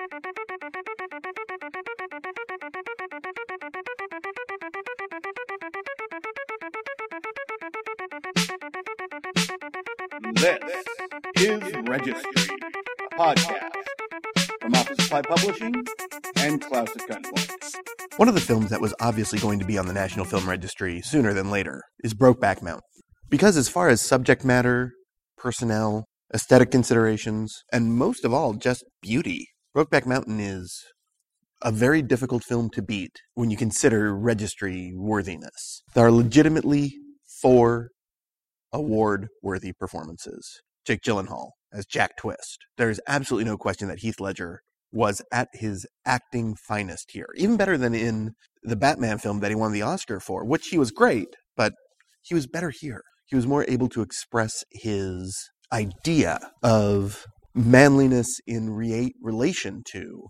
This is Registry, a podcast from Office Supply Publishing and Klaus at Gunpoint. One of the films that was obviously going to be on the National Film Registry sooner than later is Brokeback Mountain. Because, as far as subject matter, personnel, aesthetic considerations, and most of all, just beauty, Brokeback Mountain is a very difficult film to beat when you consider registry worthiness. There are legitimately four award worthy performances. Jake Gyllenhaal as Jack Twist. There's absolutely no question that Heath Ledger was at his acting finest here, even better than in the Batman film that he won the Oscar for, which he was great, but he was better here. He was more able to express his idea of manliness in re- relation to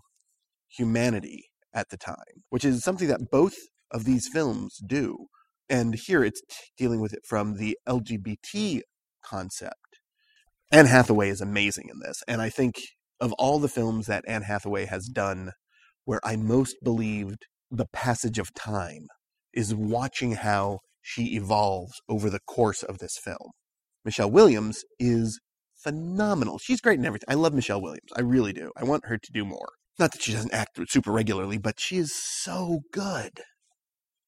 humanity at the time, which is something that both of these films do. And here it's dealing with it from the LGBT concept. Anne Hathaway is amazing in this. And I think of all the films that Anne Hathaway has done, where I most believed the passage of time is watching how she evolves over the course of this film. Michelle Williams is phenomenal. She's great in everything. I love Michelle Williams. I really do. I want her to do more. Not that she doesn't act super regularly, but she is so good.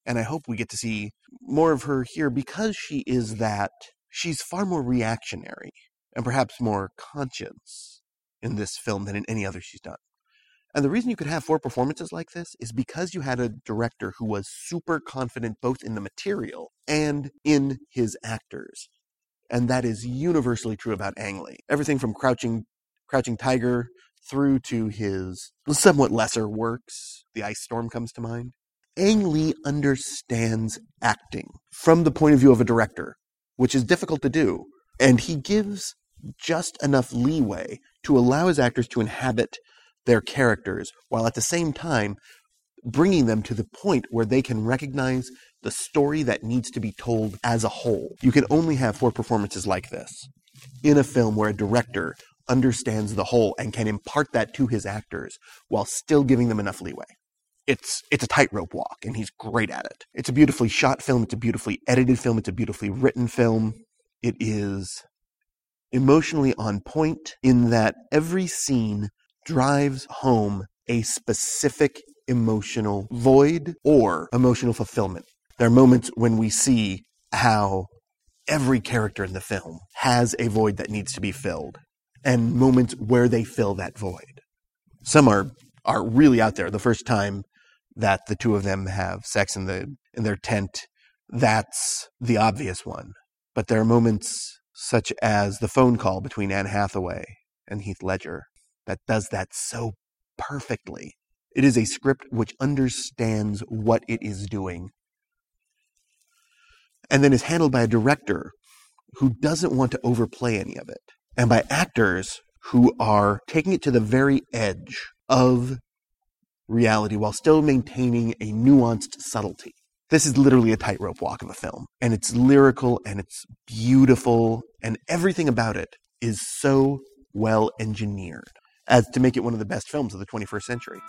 And I hope we get to see more of her here because she is that. She's far more reactionary and perhaps more conscious in this film than in any other she's done. And the reason you could have four performances like this is because you had a director who was super confident both in the material and in his actors. And that is universally true about Ang Lee. Everything from Crouching, Crouching Tiger through to his somewhat lesser works, The Ice Storm comes to mind. Ang Lee understands acting from the point of view of a director, which is difficult to do. And he gives just enough leeway to allow his actors to inhabit their characters while at the same time bringing them to the point where they can recognize the story that needs to be told as a whole. You can only have four performances like this in a film where a director understands the whole and can impart that to his actors while still giving them enough leeway. It's it's a tightrope walk and he's great at it. It's a beautifully shot film, it's a beautifully edited film, it's a beautifully written film. It is emotionally on point in that every scene drives home a specific emotional void or emotional fulfillment. There are moments when we see how every character in the film has a void that needs to be filled and moments where they fill that void. Some are are really out there. The first time that the two of them have sex in the in their tent, that's the obvious one. But there are moments such as the phone call between Anne Hathaway and Heath Ledger that does that so perfectly. It is a script which understands what it is doing and then is handled by a director who doesn't want to overplay any of it and by actors who are taking it to the very edge of reality while still maintaining a nuanced subtlety. This is literally a tightrope walk of a film, and it's lyrical and it's beautiful, and everything about it is so well engineered as to make it one of the best films of the 21st century.